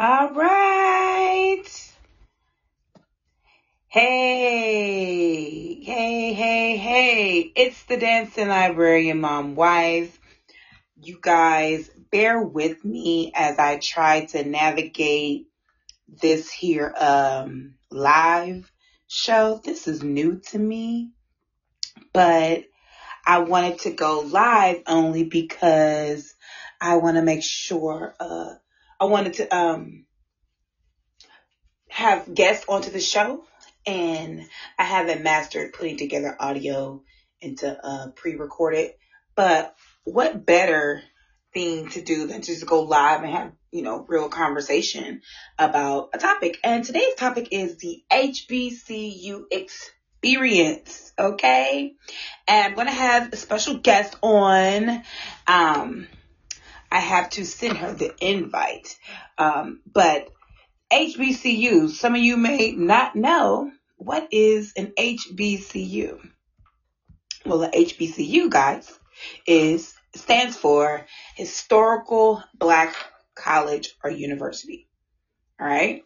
All right. Hey, hey, hey, hey. It's the Dancing Librarian Mom Wife. You guys, bear with me as I try to navigate this here um live show. This is new to me, but I wanted to go live only because I want to make sure uh I wanted to um have guests onto the show and I haven't mastered putting together audio into uh pre-recorded. But what better thing to do than just go live and have, you know, real conversation about a topic. And today's topic is the HBCU experience. Okay. And I'm to have a special guest on. Um, I have to send her the invite. Um, but HBCU, some of you may not know what is an HBCU. Well, the HBCU, guys, is stands for Historical Black College or University. All right.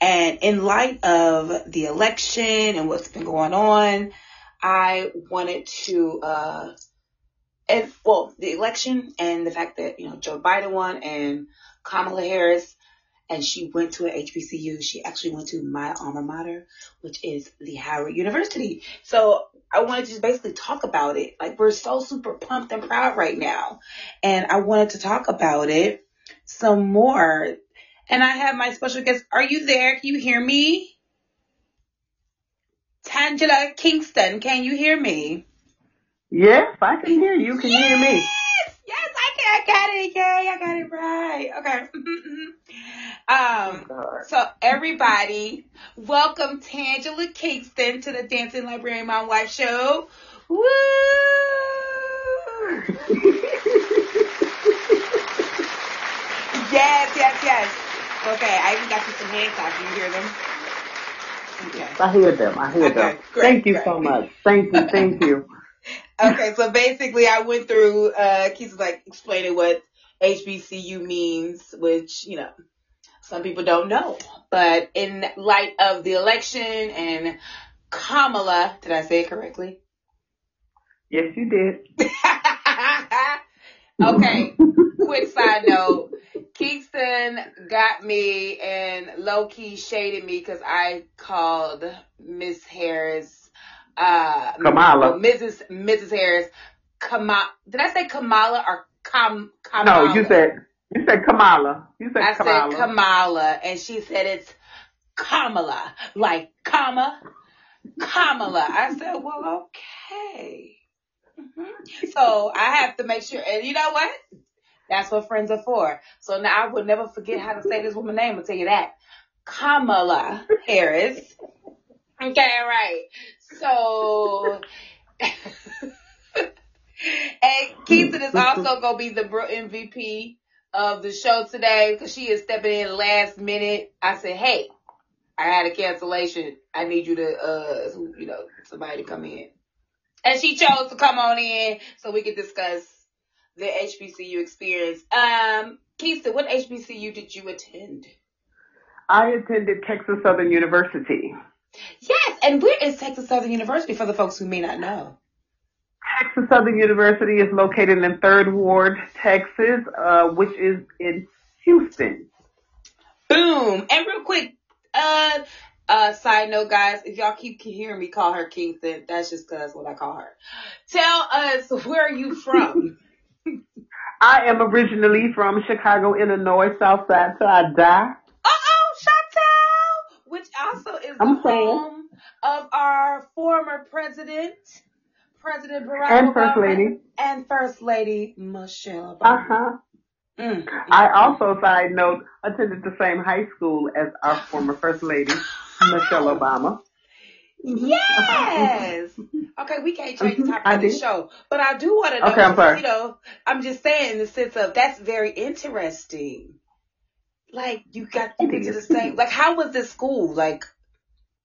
And in light of the election and what's been going on, I wanted to, uh, and well, the election and the fact that, you know, Joe Biden won and Kamala Harris, and she went to an HBCU. She actually went to my alma mater, which is the Howard University. So I wanted to just basically talk about it. Like we're so super pumped and proud right now. And I wanted to talk about it some more. And I have my special guest. Are you there? Can you hear me? Tangela Kingston, can you hear me? Yes, I can hear you. Can you hear me? Yes, yes, I can. I got it. Yay, I got it right. Okay. um, so everybody, welcome Tangela Kingston to the Dancing Librarian Mom Wife Show. Woo! yes, yes, yes. Okay, I even got you some hand claps. You hear them? Okay. I hear them. I hear Okay, them. great, thank you great. so much. Thank you. Thank you. Okay, so basically I went through, uh, Keith was like explaining what HBCU means, which, you know, some people don't know. But in light of the election and Kamala, did I say it correctly? Yes, you did. okay, quick side note. Kingston got me and low key shaded me because I called Miss Harris, uh, Kamala. Mrs. Mrs. Harris, Kamala. Did I say Kamala or Kam Kamala? No, you said you said Kamala. You said Kamala. I Kamala. said Kamala, and she said it's Kamala, like comma, Kamala. I said, well, okay. Mhm. So I have to make sure, and you know what? That's what friends are for. So now I will never forget how to say this woman's name. I'll tell you that. Kamala Harris. Okay, right. So, and Keisha is also going to be the bro- MVP of the show today because she is stepping in last minute. I said, hey, I had a cancellation. I need you to, uh, you know, somebody to come in. And she chose to come on in so we could discuss the HBCU experience. Um, Keisha, what HBCU did you attend? I attended Texas Southern University. Yes, and where is Texas Southern University for the folks who may not know? Texas Southern University is located in Third Ward, Texas, uh, which is in Houston. Boom. And real quick, uh, uh, side note, guys, if y'all keep hearing me call her Kingston, that's just 'cause that's what I call her. Tell us where are you from? I am originally from Chicago, Illinois, South Side till I die. Uh oh, Chantel, which also is the I'm home of our former president, President Barack And Obama, First Lady. and First Lady Michelle Uh Obama. huh. Mm, mm, I mm. also, side note, attended the same high school as our former First Lady, Michelle Obama. Yes. Okay, we can't change the Mhm, topic I of the did. show, but I do want to know. Okay, I'm sorry. You know, I'm just saying in the sense of that's very interesting. Like you got you It went to the is. same. Like how was this school? Like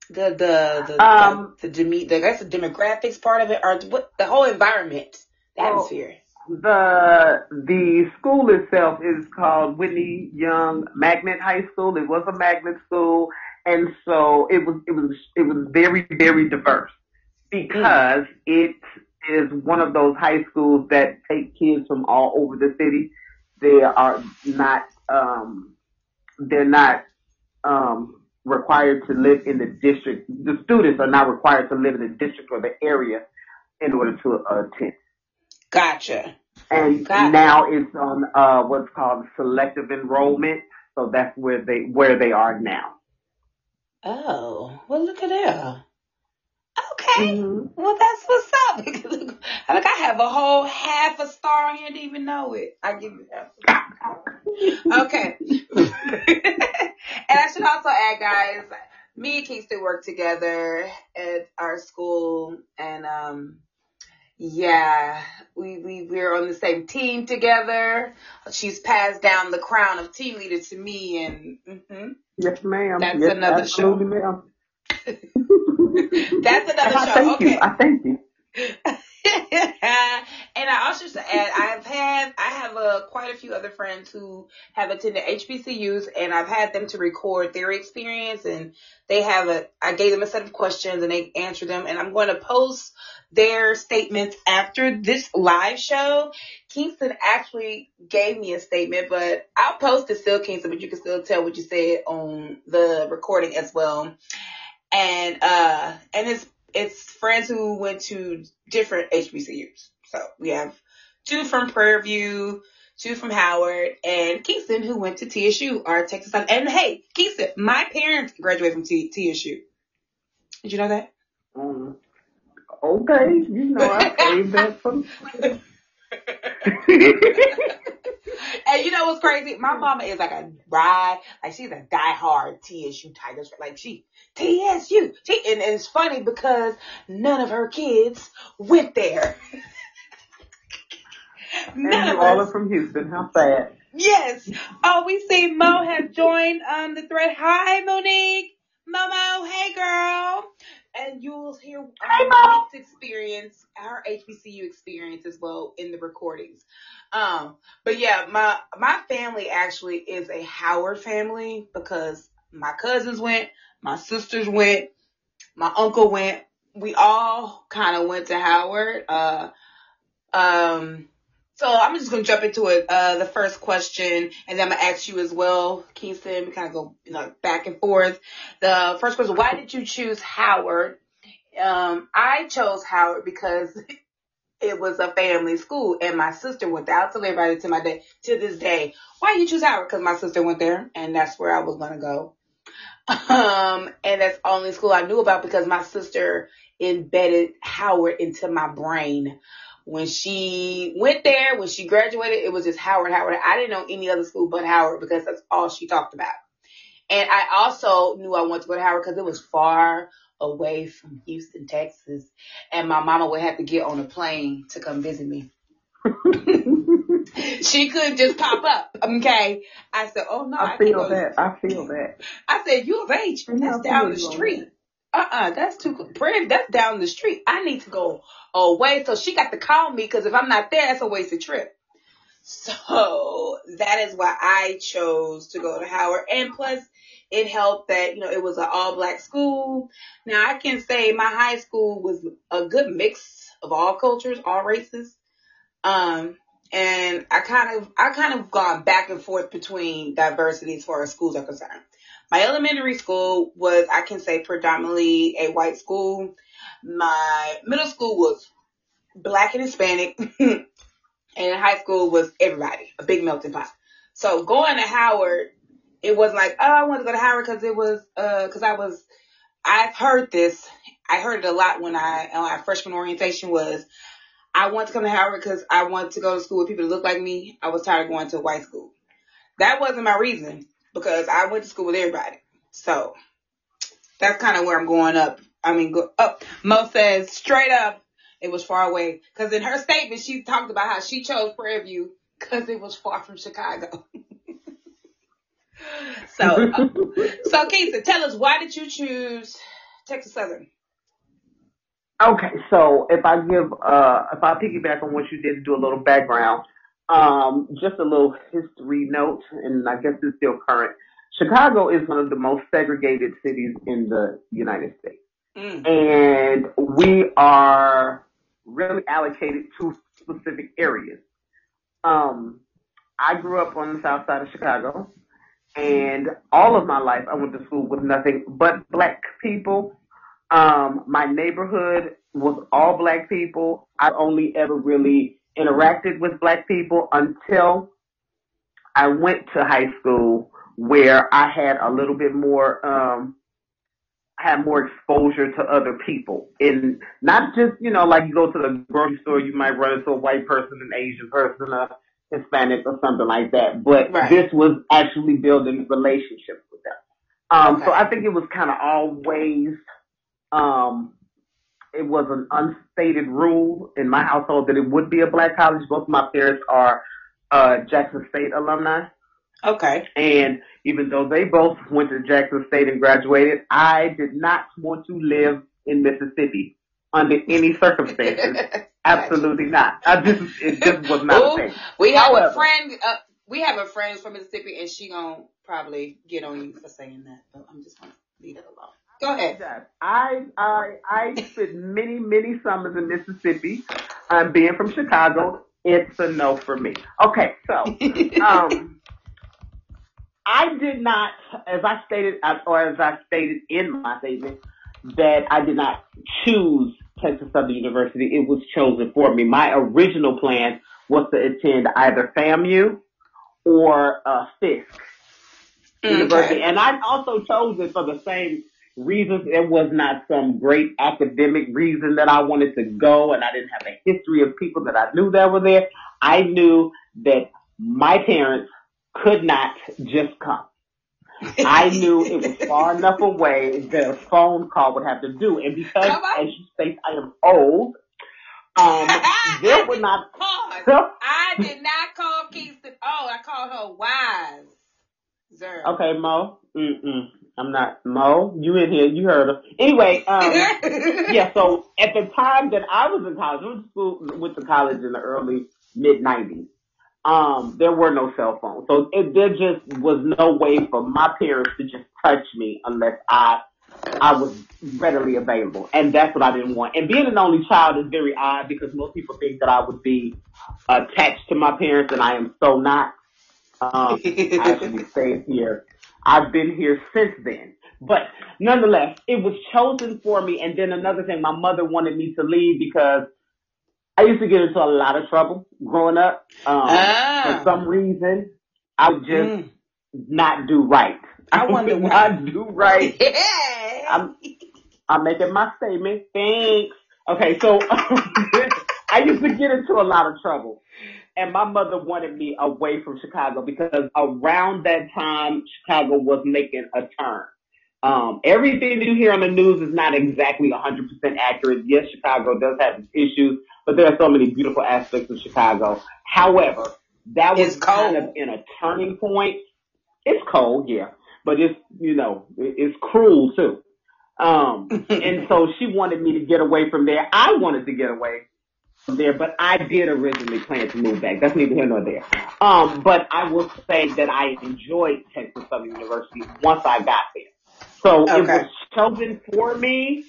the the the Um, the, the, deme- the I guess the demographics part of it, or what the whole environment, the Well, atmosphere. the the school itself is called Whitney Young Magnet High School. It was a magnet school, and so it was it was it was very very diverse because it is one of those high schools that take kids from all over the city. They are not um, they're not um, required to live in the district. The students are not required to live in the district or the area in order to attend. Gotcha. And Gotcha. now it's on uh, what's called selective enrollment. So that's where they where they are now. Oh, well, look at that. Okay. Mhm. Well, that's what's up. Look, I have a whole half a star here, didn't even know it. I give you half. Okay. and I should also add, guys, me and Kingston work together at our school, and um, yeah, we we we're on the same team together. She's passed down the crown of team leader to me, and mhm. Yes, ma'am. That's yes, another show. ma'am. that's another I show. thank Okay. you. I thank you. and I also should add, I've had, I have a, quite a few other friends who have attended HBCUs, and I've had them to record their experience, and they have a, I gave them a set of questions, and they answered them, and I'm going to post their statements after this live show. Kingston actually gave me a statement, but I'll post it still, Kingston, but you can still tell what you said on the recording as well. And, uh, and it's, it's friends who went to different HBCUs. So we have two from Prairie View, two from Howard, and Kingston who went to TSU, our Texas. And hey, Kingston, my parents graduated from T- TSU. Did you know that? Um, okay, you know I saved that for. And you know what's crazy? My mama is like a ride, like she's a diehard TSU Tigers. Like she TSU. She, and, and it's funny because none of her kids went there. and none you of all us. are from Houston. How sad. Yes. Oh, we see Mo has joined um the thread. Hi, Monique. Momo, hey girl. And you'll hear um, Mo. Experience, our HBCU experience as well in the recordings. Um, but yeah, my my family actually is a Howard family because my cousins went, my sisters went, my uncle went. We all kind of went to Howard. Uh, um, so I'm just gonna jump into it. Uh, the first question, and then I'm gonna ask you as well, Kingston. We kind of go you know, back and forth. The first question: Why did you choose Howard? Um, I chose Howard because it was a family school, and my sister went there. I'll tell everybody to my day to this day. Why you choose Howard? Because my sister went there, and that's where I was gonna go. Um, and that's only school I knew about because my sister embedded Howard into my brain. When she went there, when she graduated, it was just Howard, Howard. I didn't know any other school but Howard because that's all she talked about. And I also knew I wanted to go to Howard because it was far away from Houston, Texas. And my mama would have to get on a plane to come visit me. she couldn't just pop up. Okay. I said, oh no, I, I feel that. I feel that. I said, you of Yeah, that's down the street. Uh-uh, that's too, Prairie, that's down the street. I need to go away. So she got to call me because if I'm not there, that's a wasted trip. So that is why I chose to go to Howard. And plus, it helped that, you know, it was an all black school. Now I can say my high school was a good mix of all cultures, all races. Um, and I kind of, I kind of gone back and forth between diversity as far as schools are concerned. My elementary school was, I can say, predominantly a white school. My middle school was black and Hispanic. and high school was everybody, a big melting pot. So going to Howard, it was like, oh, I want to go to Howard because it was, uh, because I was, I've heard this. I heard it a lot when I, on our freshman orientation was, I want to come to Howard because I want to go to school with people that look like me. I was tired of going to a white school. That wasn't my reason because I went to school with everybody. So that's kind of where I'm going up. I mean, go up. Mo says straight up, it was far away. Cause in her statement, she talked about how she chose Prairie View cause it was far from Chicago. so, uh, so Keisha, tell us why did you choose Texas Southern? Okay, so if I give, uh, if I piggyback on what you did, do a little background, um, just a little history note, and I guess it's still current. Chicago is one of the most segregated cities in the United States. Mm. And we are really allocated to specific areas. Um, I grew up on the south side of Chicago, and all of my life I went to school with nothing but black people um, my neighborhood was all black people. I only ever really interacted with black people until I went to high school where I had a little bit more, um, I had more exposure to other people and not just, you know, like you go to the grocery store, you might run into a white person, an Asian person, a Hispanic or something like that. But right. this was actually building relationships with them. Um, okay. so I think it was kind of always um, it was an unstated rule in my household that it would be a black college. Both of my parents are uh, Jackson State alumni. Okay. And even though they both went to Jackson State and graduated, I did not want to live in Mississippi under any circumstances. Absolutely not. I just it just was not Ooh, a thing. We have However, a friend. Uh, we have a friend from Mississippi, and she gonna probably get on you for saying that. But I'm just gonna leave it alone. Go ahead. I I I spent many many summers in Mississippi. Um, being from Chicago, it's a no for me. Okay, so um, I did not, as I stated, or as I stated in my statement, that I did not choose Texas Southern University. It was chosen for me. My original plan was to attend either FAMU or uh, Fisk okay. University, and I also chose it for the same reasons. It was not some great academic reason that I wanted to go and I didn't have a history of people that I knew that were there. I knew that my parents could not just come. I knew it was far enough away that a phone call would have to do. And because, as you say, I am old, um, there would not. I did not call Kingston. Oh, I called her wise. Zero. Okay, Mo. Mm-mm. I'm not Mo. You in here? You heard her. Anyway, um, yeah. So at the time that I was in college, I went to school, went to college in the early mid '90s. Um, there were no cell phones, so it, there just was no way for my parents to just touch me unless I I was readily available, and that's what I didn't want. And being an only child is very odd because most people think that I would be attached to my parents, and I am so not. Um, I actually stayed here I've been here since then. But nonetheless, it was chosen for me. And then another thing, my mother wanted me to leave because I used to get into a lot of trouble growing up. Um, ah. For some reason, I would just mm. not do right. I, I would I do right. Yeah. I'm, I'm making my statement. Thanks. Okay, so I used to get into a lot of trouble and my mother wanted me away from Chicago because around that time, Chicago was making a turn. Um, everything that you hear on the news is not exactly 100% accurate. Yes, Chicago does have its issues, but there are so many beautiful aspects of Chicago. However, that was kind of in a turning point. It's cold, yeah, but it's, you know, it's cruel too. Um, and so she wanted me to get away from there. I wanted to get away there, but I did originally plan to move back. That's neither here nor there. Um, but I will say that I enjoyed Texas Southern University once I got there. So okay. it was chosen for me,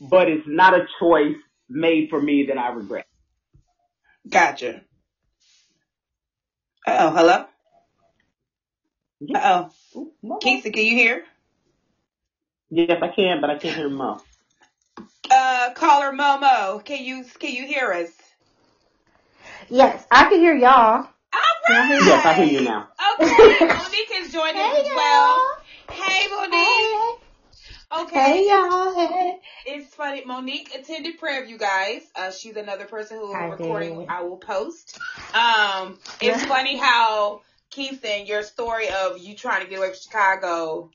but it's not a choice made for me that I regret. Gotcha. oh, hello? Uh oh. Keith, can you hear? Yes, I can, but I can't hear Mo. Uh, caller Momo, can you can you hear us? Yes, I can hear y'all. All right. Yes, I hear you now. Okay, Monique is joining hey, as well. Hey, Monique. Okay. Hey, y'all. Hey. It's funny. Monique attended Prairie you guys. Uh, she's another person who I recording did. I will post. Um, it's funny how Keith and your story of you trying to get away from Chicago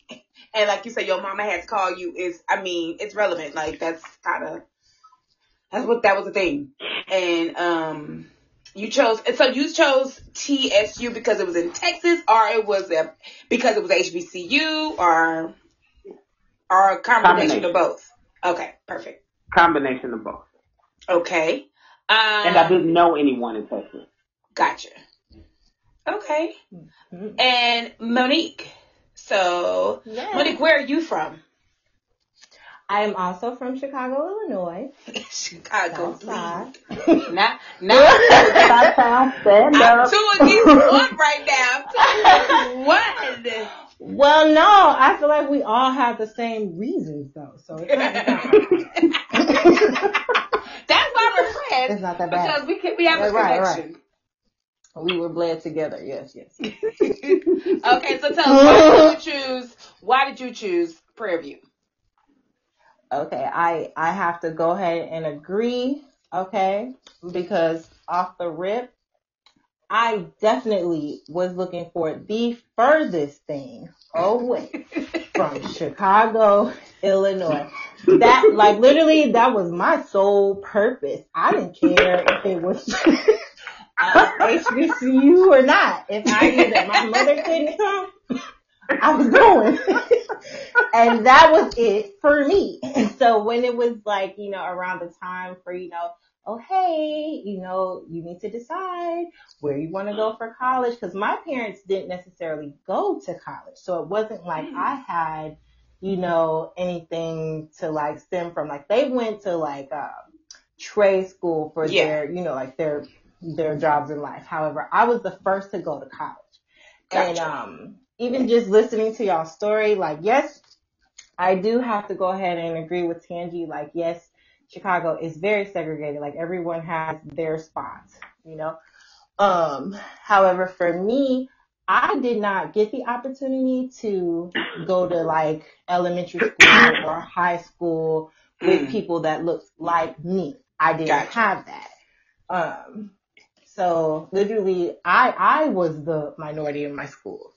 and like you said, your mama had to call you is, I mean, it's relevant. Like that's kind of, that's what, that was the thing. And, um, you chose, and so you chose TSU because it was in Texas or it was a, because it was HBCU or, or a combination, combination. of both? Okay, perfect. Combination of both. Okay. Um, And I didn't know anyone in Texas. Gotcha. Okay. Mhm. And Monique. So, Yes. Monique, where are you from? I am also from Chicago, Illinois. Chicago. South side. Not, not. Stand I'm two against one right now. I'm two against one. Well, no, I feel like we all have the same reasons though, so it's not, That's why we're friends. it's not that bad. Because we can we have a Right, right, connection. We were bled together. Yes, yes. Okay, so tell us why did you choose why did you choose Prairie View? Okay, I I have to go ahead and agree. Okay, because off the rip, I definitely was looking for the furthest thing away from Chicago, Illinois. That like literally that was my sole purpose. I didn't care if it was uh, HBCU or not. If I knew that my mother couldn't come, I was going. and that was it for me. And so when it was like, you know, around the time for, you know, oh, hey, you know, you need to decide where you want to go for college. Cause my parents didn't necessarily go to college. So it wasn't like I had, you know, anything to like stem from. Like they went to like, um, trade school for Yeah. their, you know, like their, their jobs in life. However, I was the first to go to college. And um, even just listening to y'all's story, like yes, I do have to go ahead and agree with Tangie. Like yes, Chicago is very segregated. Like everyone has their spots, you know. Um, however, for me, I did not get the opportunity to go to like elementary school or high school with Mm. people that looked like me. I didn't Gotcha. have that. Um, so literally, I I was the minority in my school.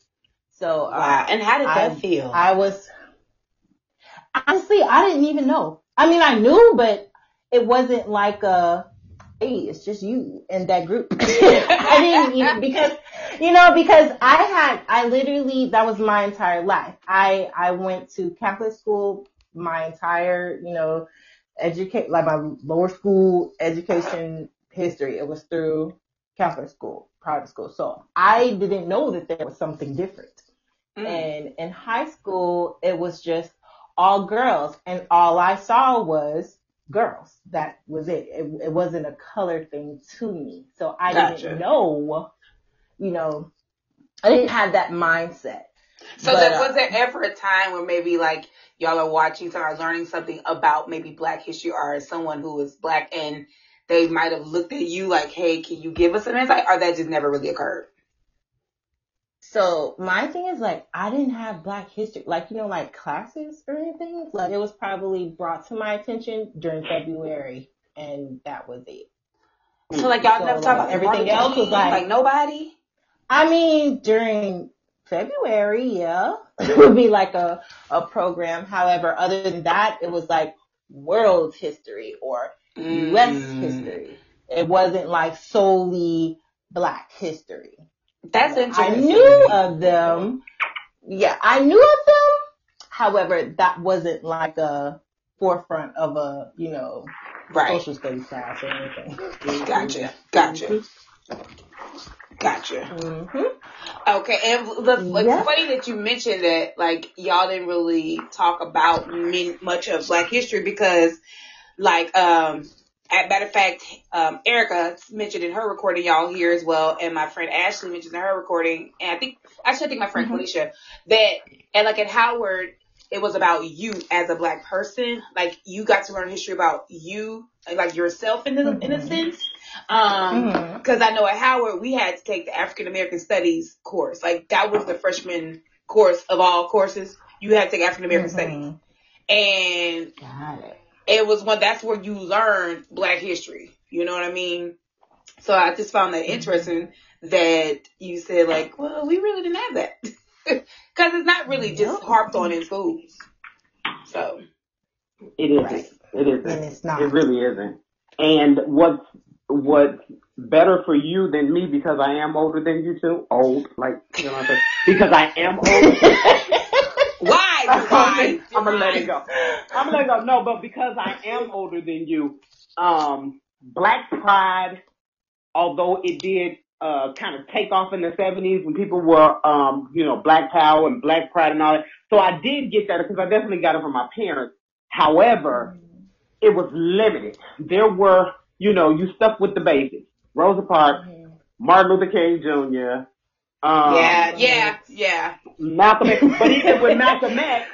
So uh, And how did that I- feel? I was honestly, I didn't even know. I mean, I knew, but it wasn't like a, hey, it's just you and that group. I didn't even because, you know, because I had, I literally, that was my entire life. I, I went to Catholic school my entire, you know, educate, like my lower school education history. It was through Catholic school, private school. So I didn't know that there was something different. Mm. And in high school, it was just all girls, and all I saw was girls. That was it. It, it wasn't a color thing to me, so I Gotcha. didn't know. You know, I didn't have that mindset. So But, there, uh, was there ever a time where maybe like y'all are watching or learning something about maybe Black history or someone who is Black and they might have looked at you like, hey, can you give us an insight? Or that just never really occurred? So my thing is like I didn't have Black history, like you know, like classes or anything. Like it was probably brought to my attention during February, and that was it. So like y'all So, never talk about everything else was like- like nobody? I mean, during February, yeah, it would be like a, a program. However, other than that, it was like world history or U.S. Mm. history. It wasn't like solely black history. That's I interesting. knew of them. Yeah, I knew of them. However, that wasn't like a forefront of a, you know, Right. social studies class or anything. Gotcha. Gotcha. Gotcha. hmm Okay, and the, it's Yeah. funny that you mentioned that like y'all didn't really talk about much of Black history because, like, um, as matter of fact, um, Erica mentioned in her recording y'all here as well, and my friend Ashley mentioned in her recording, and I think actually I think my friend Mhm. Felicia that and like at Howard it was about you as a Black person, like you got to learn history about you, like yourself in the in a Mhm. sense. Um, Mhm. because I know at Howard we had to take the African American Studies course. Like that was the freshman course of all courses. You had to take African American Studies, Mhm. and Got it. It was one. That's where you learn Black history. You know what I mean? So I just found that mm-hmm. interesting that you said like, well, we really didn't have that because it's not really just Nope. harped on in schools. So It isn't. Right. It isn't. And it's not. It really isn't. And what's what's better for you than me because I am older than you two, old, like you know what I'm saying? Because I am old. Why? Why? I'm gonna let it go. I'm gonna let it go. No, but because I am older than you, um, Black Pride, although it did uh, kind of take off in the 70s when people were, um, you know, Black Power and Black Pride and all that. So I did get that because I definitely got it from my parents. However, it was limited. There were, you know, you stuck with the basics. Rosa Parks, Martin Luther King Jr., um, yeah, yeah, yeah. Malcolm X. But even with Malcolm X,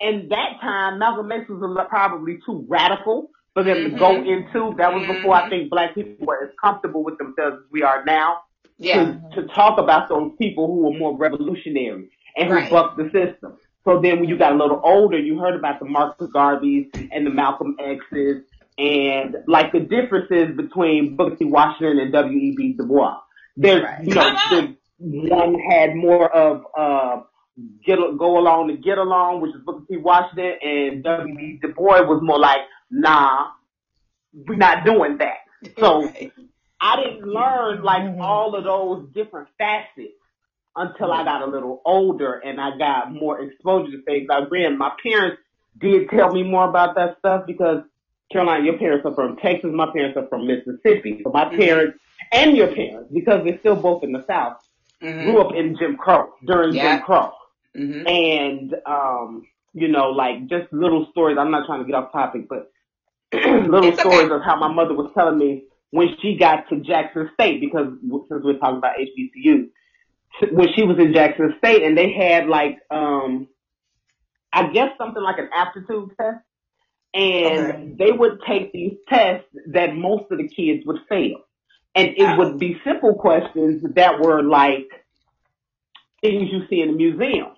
in that time, Malcolm X was probably too radical for them to go into. That was before I think black people were as comfortable with themselves as we are now Yeah. to, to talk about those people who were more revolutionary and who Right. bucked the system. So then when you got a little older, you heard about the Marcus Garveys and the Malcolm X's and like the differences between Booker T. Washington and W.E.B. Du Bois. There's, Right. you know, the, one had more of, uh, get, go along to get along, which is Booker T. Washington and W.E.B. Du Bois was more like, nah, we're not doing that. So I didn't learn like Mhm. all of those different facets until I got a little older and I got more exposure to things. I Again, my parents did tell me more about that stuff because Carolina, your parents are from Texas, my parents are from Mississippi. So my Mhm. parents and your parents, because they're still both in the South, Mhm. grew up in Jim Crow, during Yeah. Jim Crow. Mhm. And, um, you know, like just little stories. I'm not trying to get off topic, but little It's okay. stories of how my mother was telling me when she got to Jackson State, because since we're talking about HBCUs, when she was in Jackson State and they had like, um, I guess something like an aptitude test. And Okay. they would take these tests that most of the kids would fail. And it would be simple questions that were like things you see in a museum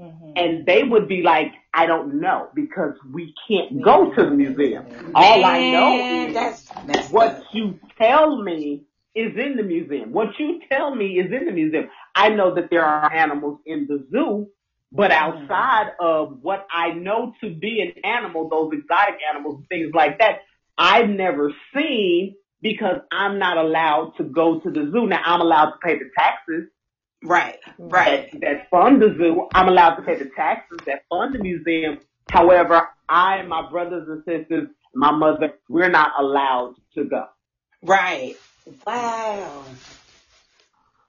Mhm. and they would be like, I don't know because we can't go to the museum. All I know is that's messed what up. you tell me is in the museum. What you tell me is in the museum. I know that there are animals in the zoo, but outside of what I know to be an animal, those exotic animals, things like that, I've never seen because I'm not allowed to go to the zoo. Now I'm allowed to pay the taxes Right. Right. that, that fund the zoo. I'm allowed to pay the taxes that fund the museum. However, I and my brothers and sisters, my mother, we're not allowed to go. Right. Wow.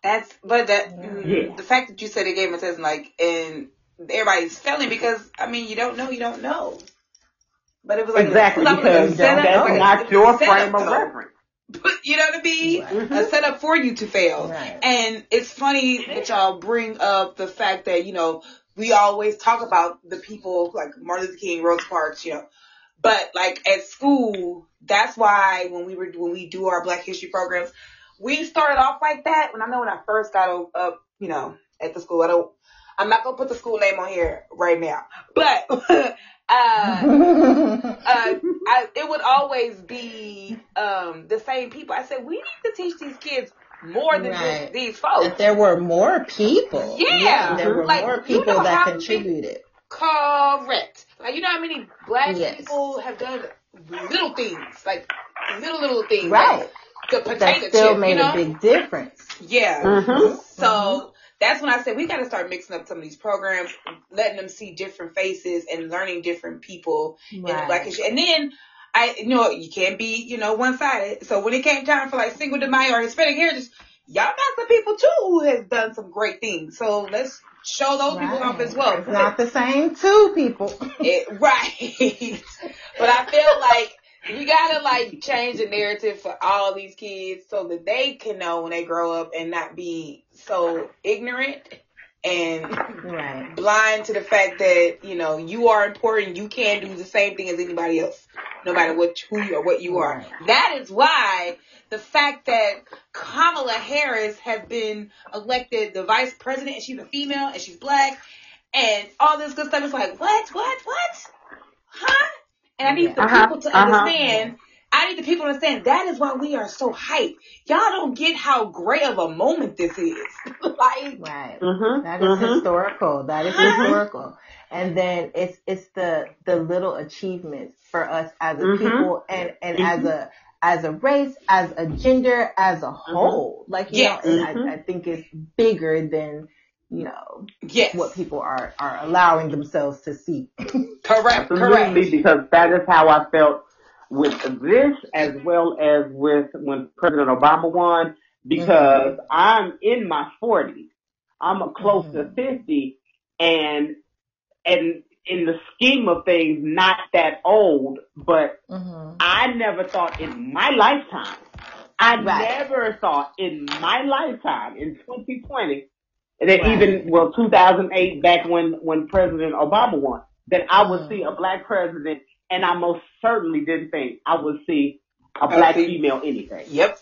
That's but that mm, Yeah. the fact that you said it gave me a test like and everybody's failing because I mean you don't know you don't know. But it was like Exactly, it was like because that's like not your frame of reference. But you know I mean? Right. Uh, mm-hmm. A setup for you to fail. Right. And it's funny that y'all bring up the fact that, you know, we always talk about the people like Martin Luther King, Rosa Parks, you know. But like at school, that's why when we were when we do our Black History programs, we started off like that. When I know when I first got up, up you know, at the school, I don't I'm not gonna put the school name on here right now. But uh uh, I, it would always be um, the same people. I said we need to teach these kids more than Right. just these folks. that there were more people. Yeah. there were Like, more you people know that contributed. Correct. Like you know how many black Yes. people have done little things, like little little things, Right. Like the potato That still chip, made you know? a big difference. yeah. Mm-hmm. So that's when I said we got to start mixing up some of these programs, letting them see different faces and learning different people in the black history. And then I you know you can't be you know one sided. So when it came time for like Cinco de Mayo or Hispanic Heritage, y'all got some people too who has done some great things. So let's show those people off as well. It's not the same two people. It, right. but I feel like we gotta like change the narrative for all these kids so that they can know when they grow up and not be so ignorant and right. blind to the fact that you know you are important. You can do the same thing as anybody else, no matter what who you or what you are. That is why the fact that Kamala Harris has been elected the vice president and she's a female and she's black and all this good stuff is like what what what? And I need the Uh-huh, people to uh-huh. understand. I need the people to understand that is why we are so hyped. Y'all don't get how great of a moment this is. like Right. Mm-hmm. That is historical. That is historical. And then it's it's the the little achievements for us as a Mhm. people and and as a as a race, as a gender, as a whole. Like you Yeah. know, and I, I think it's bigger than you know, Yes. what people are, are allowing themselves to see. Correct. Absolutely, Correct. because that is how I felt with this as well as with when President Obama won, because I'm in my 40s. I'm a close to 50 and, and in the scheme of things, not that old, but hmm I never thought in my lifetime, I Right. never thought in my lifetime in 2020 that Right. even, well, 2008 back when, when President Obama won, that I would Mhm. see a black president and I most certainly didn't think I would see a black see- female anything. Yep.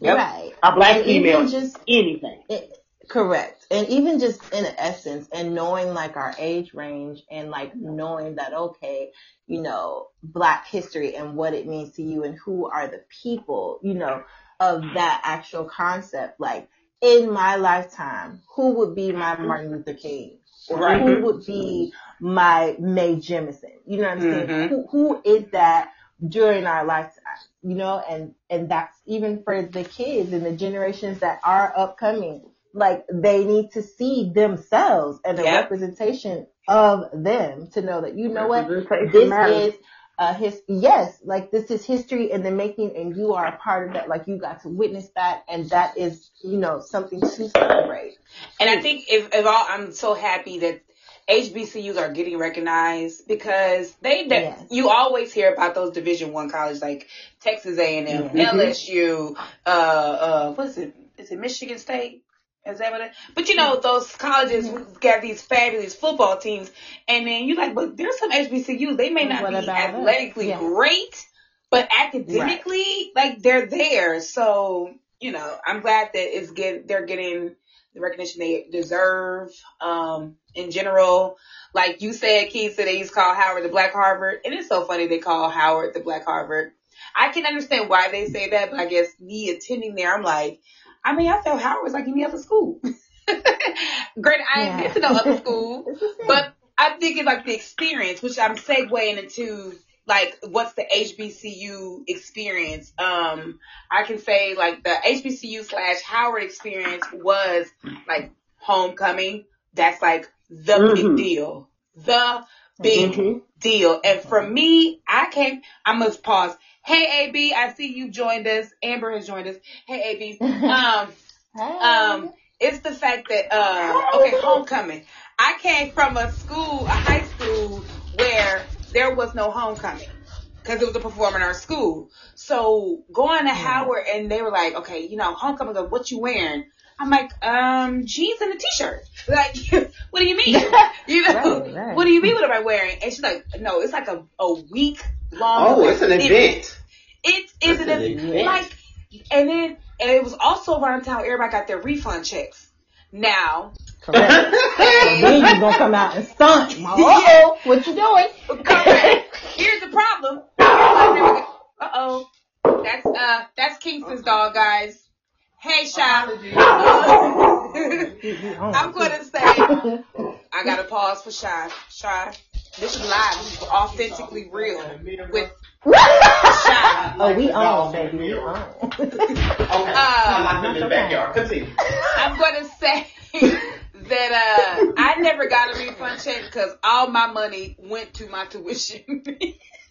Yep. Right. A black And female just anything. It, correct. And even just in essence and knowing like our age range and like knowing that, okay, you know, black history and what it means to you and who are the people, you know, of that actual concept. Like in my lifetime, who would be my Martin Luther King? Or Right. who would be my Mae Jemison? You know what I'm saying? Mhm. Who, who is that during our lifetime? You know, and, and that's even for the kids and the generations that are upcoming. Like they need to see themselves and a Yep. representation of them to know that you know what this matters. is uh his yes like this is history in the making and you are a part of that like you got to witness that and that is you know something to celebrate And I think if, if all, I'm so happy that HBCUs are getting recognized because they, they Yes. you always hear about those Division One colleges like Texas A&M, LSU, uh, uh, what is it? Is it Michigan State? Is that what it? But you know those colleges got these fabulous football teams, and then you like, but there's some HBCUs. They may not What be athletically Yeah. great, but academically, like they're there. So you know, I'm glad that it's get they're getting the recognition they deserve. Um, in general, like you said, Keith said they used to call Howard the Black Harvard, and it's so funny they call Howard the Black Harvard. I can understand why they say that, but I guess me attending there, I'm like, I mean, I felt Howard was like any other school. Granted, I ain't Yeah. been to no other school, It's the same. but I think it's like the experience, which I'm segueing into like what's the HBCU experience. Um, I can say like the HBCU slash Howard experience was like homecoming. That's like the big Mhm. deal. The big Mhm. deal. And for me, I came, I must pause. Hey AB, I see you joined us. Amber has joined us. Hey AB. Um, Hey. um, it's the fact that uh okay, homecoming. I came from a school, a high school where there was no homecoming because it was a performing arts school. So going to Howard and they were like, okay, you know, homecoming. What you wearing? I'm like, um, jeans and a t-shirt. Like, what do you mean? You know, Right, right. what do you mean? What am I wearing? And she's like, no, it's like a a week long. Oh, it's an event. It is It's an an event. event. Like, and then and it was also around the time everybody got their refund checks. Now, correct then you gonna come out and stunt uh-oh what you doing correct. Here's the problem. Uh oh. That's uh that's Kingston's dog, guys. Hey, Shy. I'm gonna say I gotta pause for Shy. Shy. This is live. This is authentically real with Shy. oh we on baby we on Okay. Uh, I'm locked in the backyard. Continue. I'm gonna say that uh I never got a refund check because all my money went to my tuition.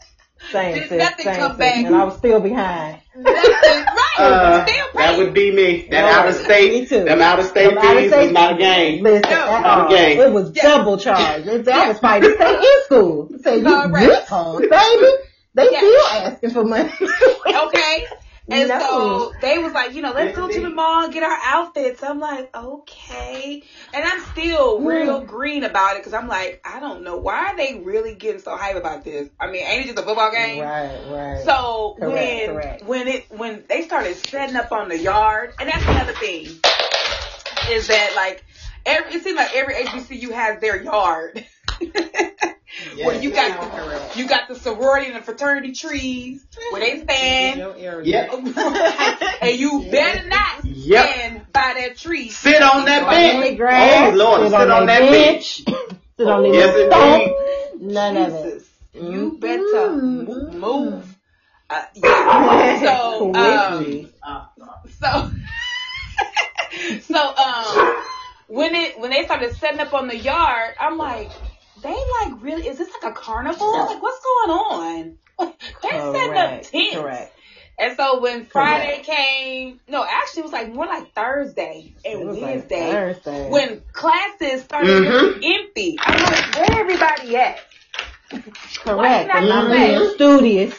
same Did sis, nothing same come sis. back? and I was still behind That's it. right. Uh, Still that would be me. That Right. out of state, Me too. them out of state Them fees state is not a game. Listen, No, not a game. it was Yeah. double charged. It, I was fighting to stay in school. Say you Correct. refunds, baby. They Yeah. still asking for money. Okay. And No. so they was like, you know, let's go to the mall get our outfits. I'm like, okay. And I'm still Mm. real green about it because I'm like, I don't know why are they really getting so hype about this. I mean, ain't it just a football game? Right, right. So Correct, when correct. when it when they started setting up on the yard, and that's another thing, is that like every it seems like every HBCU has their yard. where you got the, you got the sorority and the fraternity trees where they stand, Yep. and you better not Yep. stand by that tree. Sit on that On bench. their grass, Oh Lord, sit, on, that bench. sit on their Yes, stump. None of it. You better Mhm. move. Uh, yeah. So, um, so, so, um, when it when they started setting up on the yard, I'm like, they like really, is this like a carnival? Like what's going on? they setting up Correct. tents. Correct. And so when Friday came, no, actually it was like more like Thursday It and was like Wednesday. Thursday. when classes started Mhm. getting empty, I'm like, where everybody at? Correct. Why And not I'm you being say? studious.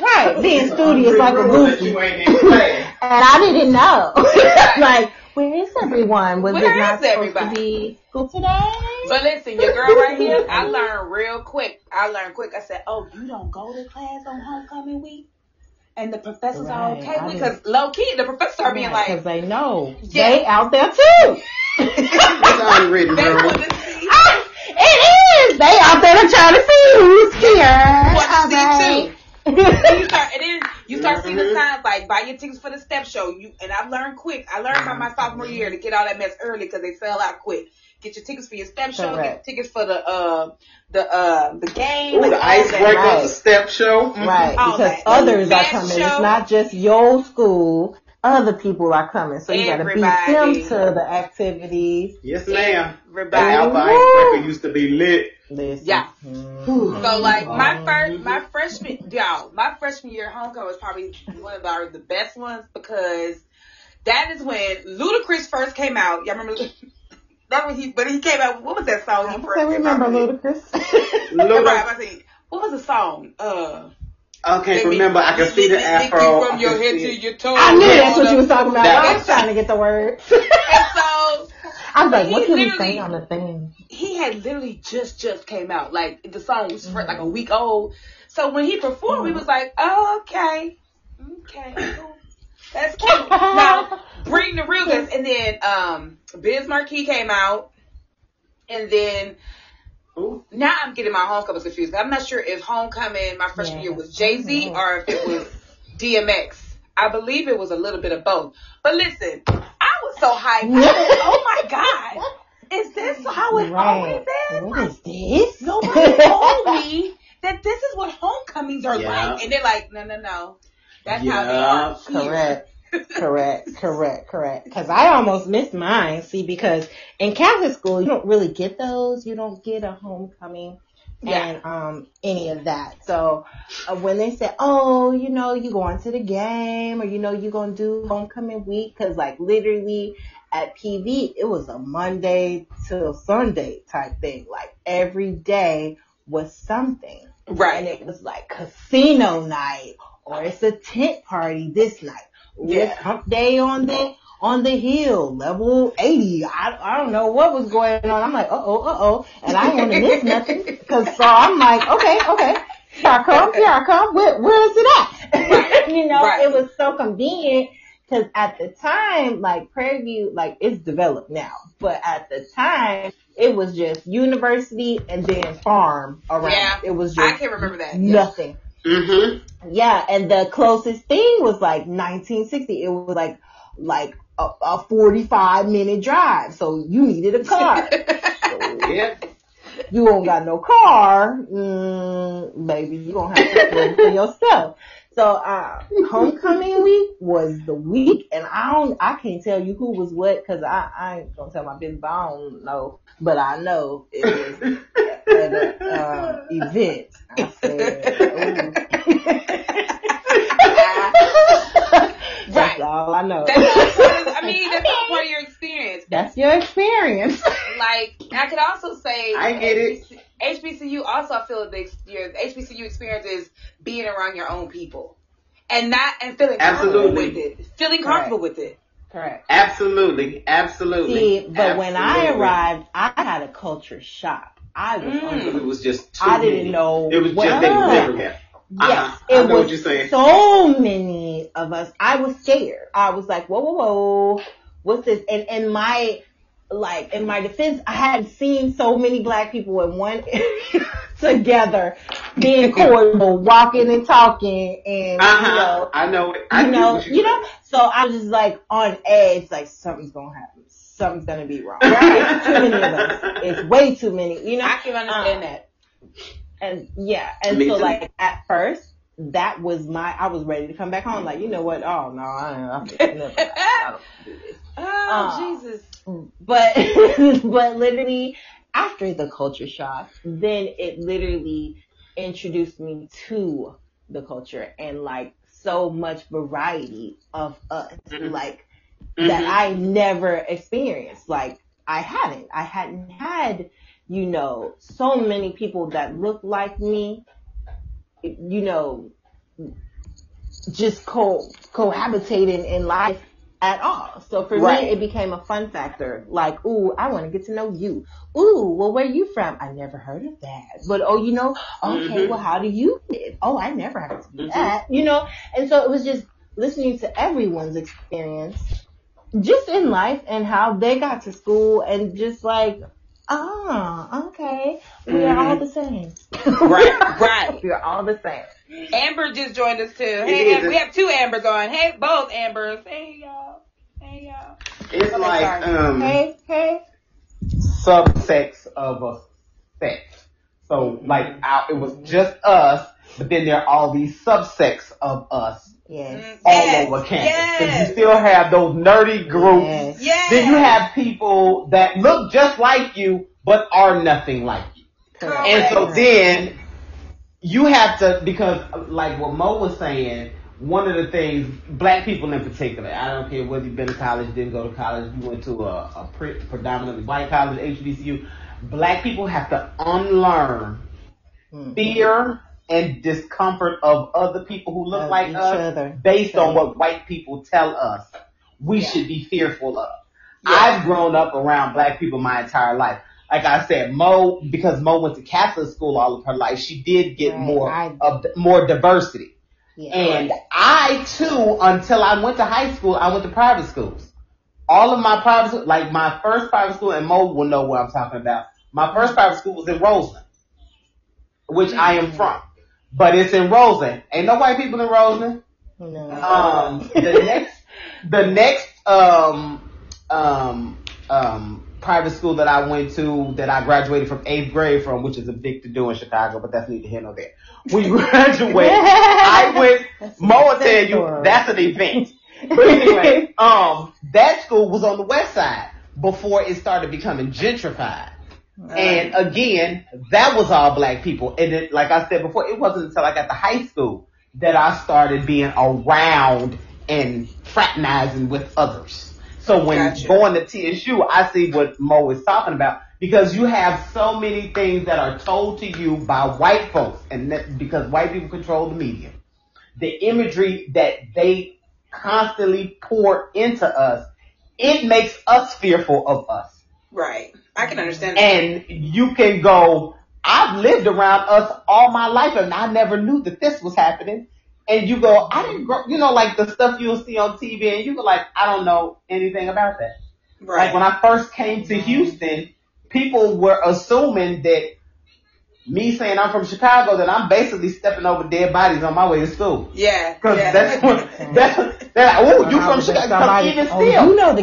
Right, being studious like a That goofy. you ain't in class. And I didn't know. like, where is everyone? Was Where it not is supposed everybody? to be school today? But listen, your girl right here, I learned real quick. I learned quick. I said, oh, you don't go to class on homecoming week? And the professors are okay with Because low key, the professors are being like because they know Yeah. they out there too. It's unwritten they rule. want to see. Ah, it is. They out there trying to see who's here. Want to see Okay. too. Then you start, and then you start seeing the signs like buy your tickets for the step show. You and I've learned quick. I learned by my sophomore year to get all that mess early because they sell out quick. Get your tickets for your step show. Get tickets for the uh the uh the game. Ooh, like the all that. icebreaker, right. the step show. Right, All because that. others are coming. show. It's not just your school. Other people are coming, so you gotta beat them to the activities. Yes, ma'am. The Everybody. Alpha Icebreaker used to be lit. Listen. Yeah. Mhm. So like my first, my freshman, y'all, my freshman year homecoming was probably one of our the best ones because that is when Ludacris first came out. Y'all remember? That when he, but he came out. What was that song? I He first I remember out with? Ludacris. Right, I say, what was the song? Uh, I can't let me- remember. I can see the let you afro. from I your head to your toes. I knew that's what you was talking about. That I was- was trying to get the words. And so I was like, He what can we say on the thing? he had literally just just came out. Like the song was fr- like a week old. So when he performed, we was like, oh, okay, okay, that's cute. now bring the real goods, and then um, Biz Markie came out, and then Ooh. now I'm getting my homecomings confused. I'm not sure if homecoming my freshman Yeah. year was Jay Z or if it was DMX. I believe it was a little bit of both. But listen, I was so hyped. I was, oh my god, is this how it's always been? What is this? Nobody told me that this is what homecomings are Yeah. like. And they're like, no, no, no. That's how they are. Correct. Correct, correct, correct. Because I almost missed mine. See, because in Catholic school, you don't really get those. You don't get a homecoming Yeah. and um any of that. So uh, when they said, "Oh, you know, you going to the game, or you know, you gonna do homecoming week," because like literally at PV, it was a Monday till Sunday type thing. Like every day was something Right. and it was like casino night or it's a tent party this night. Yeah. Hump day on the on the hill, level 80. I, I don't know what was going on. I'm like, uh oh, uh oh. And I want to miss nothing. Cause so I'm like, okay, okay. Here I come, here I come. Where, where is it at? You know, right. it was so convenient. Cause at the time, like Prairie View, like it's developed now, but at the time, it was just university and then farm around. Yeah. It was just I just can remember that. Nothing. Mm-hmm. Yeah, and the closest thing was like 1960. It was like like a, a 45 minute drive, so you needed a car. So Yeah. you don't got no car, mm, baby. You gonna have to wait for yourself. So uh, homecoming week was the week, and I don't, I can't tell you who was what because I, I ain't gonna tell my business. But I don't know, but I know it was at a um, event. I said, ooh. That's Right. all I know. That's all I mean, that's all part of your experience. That's your experience. Like, I could also say, I get it. HBCU also I feel the your HBCU experience is being around your own people, and not and feeling comfortable Absolutely. with it, feeling comfortable with it. Correct. Absolutely. Absolutely. See, but when I arrived, I had a culture shock. I was Mm. under it was just too I didn't many. know It was what- just they was everywhere. Yes, Uh-huh. it know was what you're saying. so many of us. I was scared. I was like, whoa, whoa, whoa, what's this? And in my like in my defense, I hadn't seen so many black people in one area together, being cordial, walking and talking, and Uh-huh. you know, I know it. I you know, you know. So I was just like on edge, like something's gonna happen. Something's gonna be wrong. Right? It's too many of us. It's way too many. You know, I can understand Uh, that. and yeah, and Me so too. like at first, that was my. I was ready to come back home. Like you know what? Oh no, I, I, I, never, I don't do this. Oh, Uh, Jesus. but but literally after the culture shock, then it literally introduced me to the culture and like so much variety of us, Mhm. like that I never experienced. Like I hadn't, I hadn't had, you know, so many people that look like me, you know, just co cohabitating in life at all. So for Right. me, it became a fun factor. Like, ooh, I want to get to know you. Ooh, well, where you from? I never heard of that. But oh, you know, okay, Mhm. well, how do you live? Oh, I never heard of Mhm. that. You know, and so it was just listening to everyone's experience, just in life and how they got to school, and just like, ah, okay, we are all the same. Right, right. we are all the same. Amber just joined us too. Hey, is. Am- we have two Ambers on. Hey, both Ambers. Hey, y'all. Hey, y'all. It's Okay, like sorry. um, Hey, hey. subsex of a sex. So like our, it was just us, but then there are all these subsects of us Yes. Mm, all yes, over campus. 'Cause Yes. you still have those nerdy groups. Yes. yes. Then you have people that look just like you, but are nothing like you. Correct. And so then you have to because like what Mo was saying, one of the things black people in particular, I don't care whether you've been to college, didn't go to college, you went to a, a pre- predominantly white college, HBCU, black people have to unlearn Mm. fear and discomfort of other people who look Of like us other. based on what white people tell us we Yeah. should be fearful of. Yeah. I've grown up around black people my entire life. Like I said, Mo, because Mo went to Catholic school all of her life, she did get Right, more I- of more diversity. Yeah. And I too, until I went to high school, I went to private schools. All of my private, like my first private school, and Mo will know what I'm talking about. My first private school was in Roseland, which I am mm-hmm. from, but it's in Roseland. Ain't no white people in Roseland. no. Um, the next, the next, um, um, um, private school that I went to, that I graduated from eighth grade from, which is a big to do in Chicago, but that's neither here nor there. We graduated. I went. Mo will tell you that's an event. But anyway, um, that school was on the west side before it started becoming gentrified. And again, that was all black people. And it, like I said before, it wasn't until I got to high school that I started being around and fraternizing with others. So when Gotcha. going to TSU, I see what Mo is talking about because you have so many things that are told to you by white folks, and that, because white people control the media, the imagery that they constantly pour into us, it makes us fearful of us. Right. I can understand that. And you can go, I've lived around us all my life and I never knew that this was happening. And you go, I didn't grow, you know, like the stuff you'll see on TV and you go like, I don't know anything about that. right. Like when I first came to Houston, people were assuming that me saying I'm from Chicago, that I'm basically stepping over dead bodies on my way to school. yeah. Cause yeah. that's what, that's, that's, oh, you from Chicago, 'cause Somebody- even oh, you know the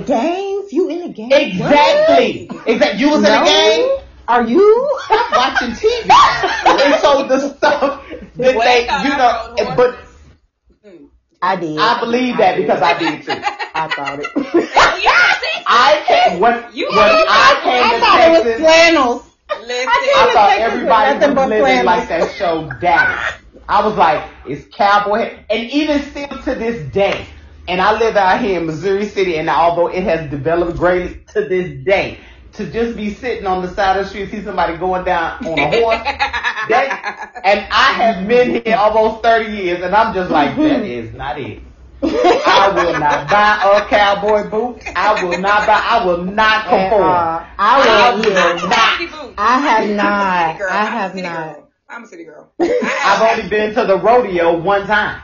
games? You in the games? Exactly. Exactly. You was in No? the game? Are you? I'm watching TV. and so the stuff that they, Wake up, you know, Harold. but mm. I did. I believe that did. because I did too. I thought it. I came, when, You when are- I came I to thought it was Texas, flannels. Listen. I I thought Texas everybody was nothing was but living flannels. like that show Dallas. I was like, it's cowboy, and even still to this day, and I live out here in Missouri City, and although it has developed greatly to this day, to just be sitting on the side of the street, and see somebody going down on a horse, that, and I have been here almost 30 years, and I'm just like, that is not it. I will not buy a cowboy boot. I will not buy. I will not And, conform. uh, I I will. will yeah. City. I have I'm not. I I'm a have city not. girl. I'm a city girl. I've only been to the rodeo one time.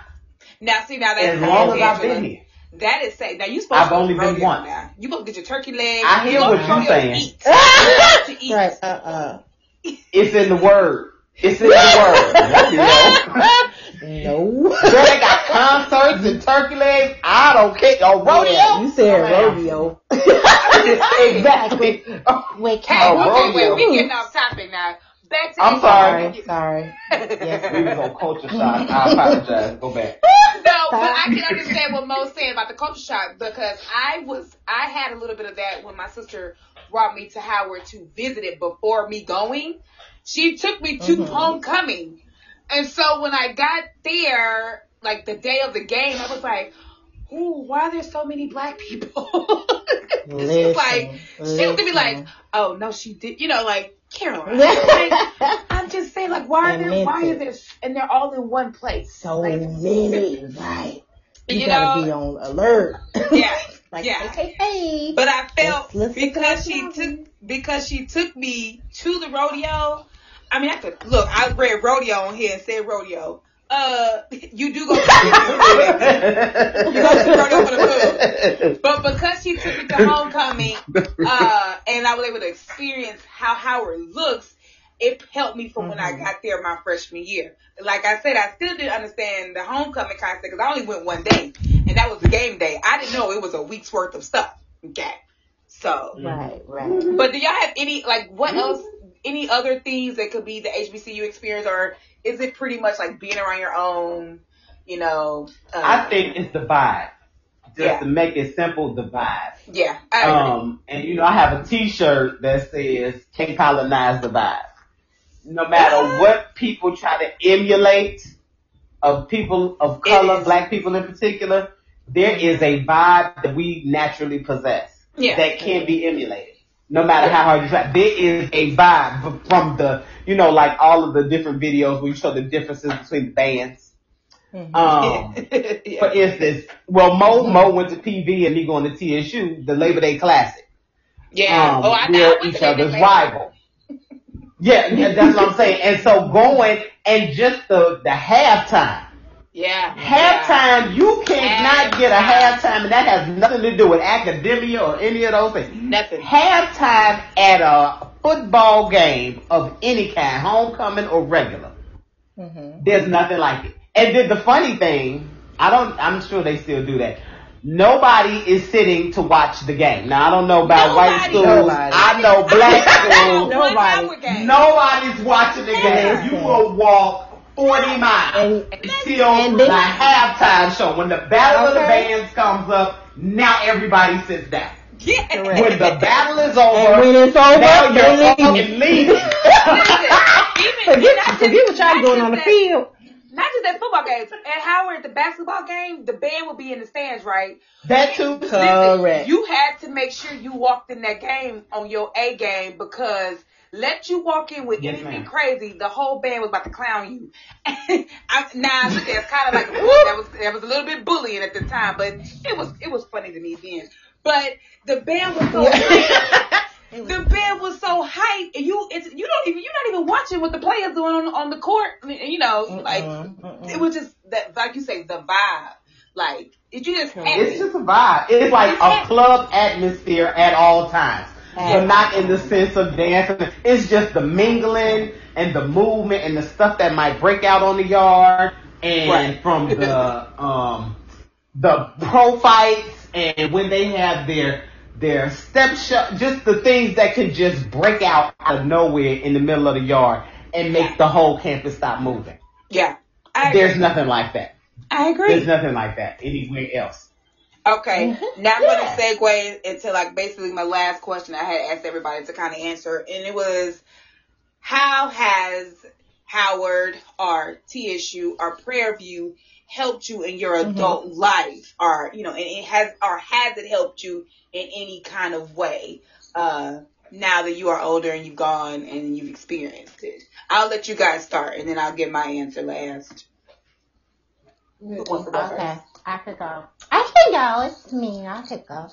Now see now that's As long as I've been here. That is safe. Now you supposed I've to only been rodeo once. Now. You supposed to get your turkey leg. I hear go what you're saying. To eat. to eat. Right. Uh. uh It's in the word. It's in the word. Rodeo. No. Girl, they got concerts and turkey legs. I don't care. A rodeo? Yeah, you said Come rodeo. exactly. Wait, Hey, Oh, okay, wait, rodeo. we getting off topic now. Back to I'm sorry. Sorry, sorry. Yes, We was on culture shock. I apologize. Go back. No, but I can understand what Mo's saying about the culture shock because I was I had a little bit of that when my sister brought me to Howard to visit it before me going. She took me to Mhm. homecoming. And so when I got there, like the day of the game, I was like, Ooh, why are there so many black people? she was like, she was gonna be like, oh no, she did, you know, like Caroline. like, I'm just saying, like, why are And there, why are mental. there, and they're all in one place. so Like, many, right? You, You gotta know- be on alert. Yeah, like, yeah. hey, hey, hey. But I felt Let's- let's because she up took because she took me to the rodeo. I mean, I could look. I read rodeo on here and said rodeo. Uh, you do go. To You go to the rodeo for the food. But because she took me to homecoming, uh, and I was able to experience how Howard looks, it helped me from when I Mhm. got there my freshman year. Like I said, I still didn't understand the homecoming concept because I only went one day, and that was the game day. I didn't know it was a week's worth of stuff. Okay, so. Right, right. But do y'all have any like what else? Any other things that could be the HBCU experience, or is it pretty much like being around your own? You know, uh, I think it's the vibe. Just Yeah. to make it simple, the vibe. yeah. Um, and you know, I have a T-shirt that says "Can't colonize the vibe." No matter what people try to emulate of people of color, black people in particular, there is a vibe that we naturally possess Yeah. that can be emulated. No matter how hard you try, there is a vibe from the, you know, like all of the different videos where you show the differences between the bands. Mhm. Um, yeah. for instance, well, Mo Mo went to PV and me going to TSU, the Labor Day Classic. yeah. Um, oh, I, we're each other's rival. Yeah, yeah, that's what I'm saying. And so going and just the the halftime, Yeah. halftime, you cannot get a Halftime. halftime, and that has nothing to do with academia or any of those things. Nothing. Halftime at a football game of any kind, homecoming or regular. Mhm. There's nothing like it. And then the funny thing, I don't, I'm sure they still do that. Nobody is sitting to watch the game. Now I don't know about white schools. Nobody. I know black schools. Nobody. Nobody's watching the game. You will walk 40 miles And- until and then- the halftime show. When the battle of the bands comes up, now everybody sits down. Yeah. When the battle is over, And when it's over, now you're leave. fucking leaving. Listen, even Forget, not forget just- what y'all not doing just on the that- field. Not just at football games. At Howard, the basketball game, the band would be in the stands, right? that too. Listen, Correct. you had to make sure you walked in that game on your A game because let you walk in with Yes, anything ma'am. crazy, the whole band was about to clown you. I, now look, it's kind of like that was that was a little bit bullying at the time, but it was it was funny to me then. But the band was so the band was so hyped, and you it's you don't even you're not even watching what the players doing on on the court. I mean, you know, like Mm-mm, mm-mm. it was just that like you say the vibe. Like did you just It's just a vibe. It's like a club atmosphere at all times. But not in the sense of dancing. It's just the mingling and the movement and the stuff that might break out on the yard and Right. from the um the pro fights and when they have their their step shot, just the things that can just break out out of nowhere in the middle of the yard and make the whole campus stop moving. yeah, I There's nothing like that. I agree. There's nothing like that anywhere else. Okay, Mhm. now I'm Yeah. gonna segue into like basically my last question I had asked everybody to kind of answer, and it was, how has Howard or TSU or Prairie View helped you in your Mhm. adult life, or you know, and it has or has it helped you in any kind of way? Uh, now that you are older and you've gone and you've experienced it, I'll let you guys start, and then I'll give my answer last. Who wants to go Okay, first? I could go. I can go. It's me. I could go.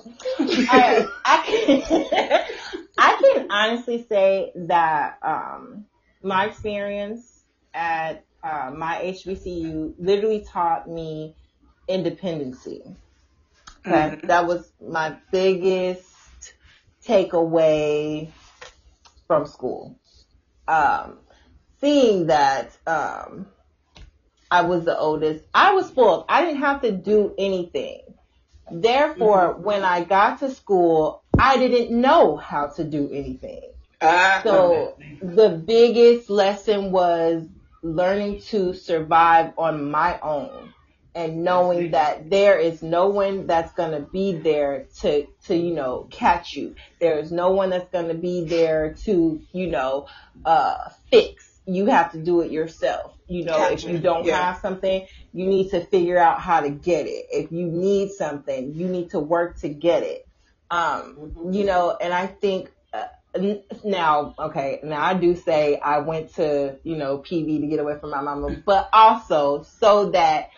I can. I can honestly say that um, my experience at uh, my HBCU literally taught me independency. Okay, Mhm. that was my biggest takeaway from school. Um, seeing that um, I was the oldest, I was spoiled. I didn't have to do anything. Therefore, when I got to school, I didn't know how to do anything. Uh, So the biggest lesson was learning to survive on my own and knowing that there is no one that's going to be there to to you know catch you. There is no one that's going to be there to, you know, uh fix. You have to do it yourself. You know, if you don't Yeah. have something, you need to figure out how to get it. If you need something, you need to work to get it. Um, you know, and I think uh, n- now, okay, now I do say I went to, you know, PV to get away from my mama, but also so that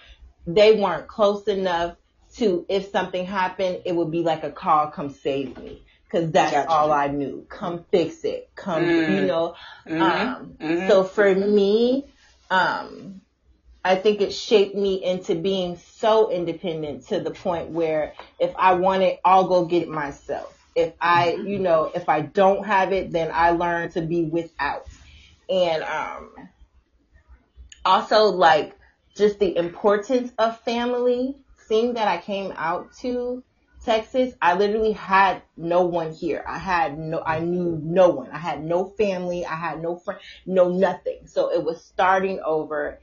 they weren't close enough to, if something happened, it would be like a call, come save me. Cause that's Gotcha. all I knew. Come fix it. Come, Mm. you know, mhm, um, mhm. so for me, um, I think it shaped me into being so independent to the point where if I want it, I'll go get it myself. If I, you know, if I don't have it, then I learn to be without. And, um, also like just the importance of family, seeing that I came out to Texas, I literally had no one here. I had no, I knew no one. I had no family. I had no friend, no nothing. So it was starting over,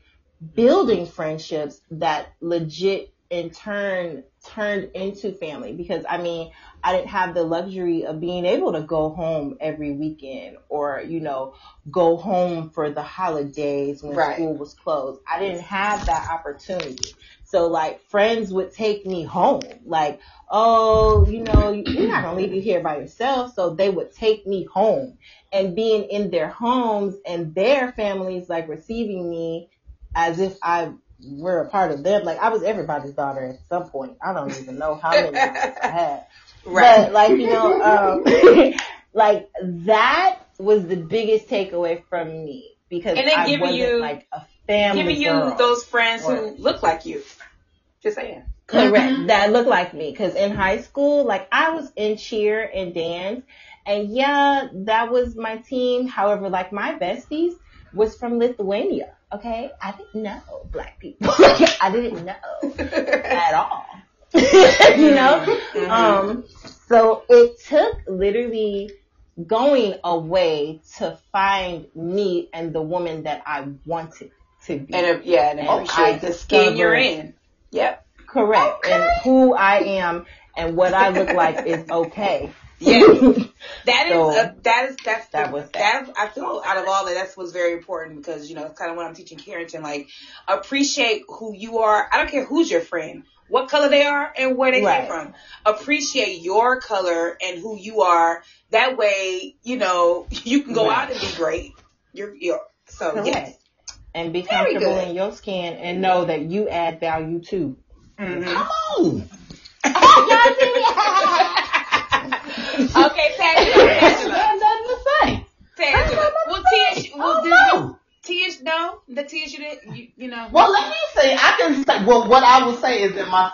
building friendships that legit in turn turned into family because I mean, I didn't have the luxury of being able to go home every weekend or, you know, go home for the holidays when Right. school was closed. I didn't have that opportunity. So like friends would take me home. Like, oh, you know, you're not gonna leave you here by yourself. So they would take me home and being in their homes and their families like receiving me as if I were a part of them. Like I was everybody's daughter at some point. I don't even know how many I had. right. But like, you know, um, like that was the biggest takeaway from me because And then I giving wasn't you- like a family Giving you girl. those friends who look like you. Just saying. Correct. That looked like me. Cause in high school, like I was in cheer and dance and yeah, that was my team. However, like my besties was from Lithuania. Okay. I didn't know black people. I didn't know at all. you know? Mhm. Um, so it took literally going away to find me and the woman that I wanted to be. and uh, yeah, and And appreciate I the skin you're in. Yep. Correct. And who I am and what I look like is okay. Yeah. That is So, a, that is that's that the, was that I feel out of all that that's what's very important because you know it's kind of what I'm teaching Carrington like appreciate who you are. I don't care who's your friend, what color they are, and where they Right. came from. Appreciate your color and who you are. That way, you know you can go Right. out and be great. You're, you're so Correct. yes. And be Very comfortable good. in your skin and know that you add value too. Mhm. Come on. okay, Tangela, I Tangela, have nothing to say. Tangela. Well, Tish, well, Oh, do no. Tish know the Tish you did, you, you know. Well, let me say, I can say, well, what I will say is that my,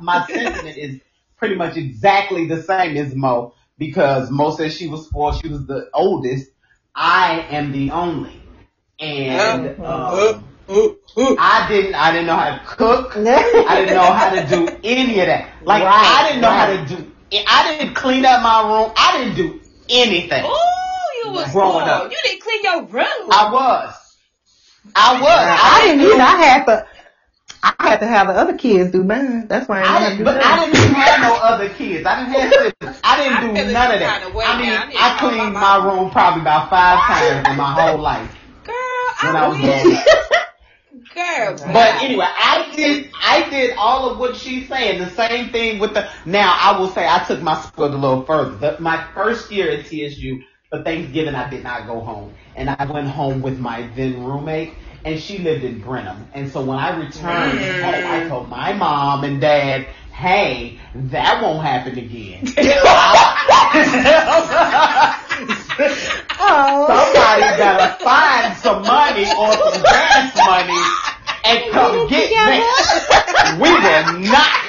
my sentiment is pretty much exactly the same as Mo, because Mo said she was four, she was the oldest. I am the only. And, um, uh, uh, uh, I didn't, I didn't know how to cook. I didn't know how to do any of that. Like, Right, I didn't know right. how to do, I didn't clean up my room. I didn't do anything. Oh, you was Growing spoiled. up. You didn't clean your room. I was. I was. I didn't either. I had to. I had to have the other kids do mine. That's why I, I didn't didn't, but I didn't even have no other kids. I didn't have siblings. I I didn't feel do the none of kind that. of I mean, now. I I cleaned my my room probably about five times in my whole life Girl, when I, I was wish. young. Girl, But anyway, I did I did all of what she's saying. The same thing with the. Now I will say I took my sport a little further. The, my first year at TSU for Thanksgiving, I did not go home, and I went home with my then roommate, and she lived in Brenham. And so when I returned Mm. home, I told my mom and dad, "Hey, that won't happen again." Somebody's gotta find some money or some gas money and come get me. We will not.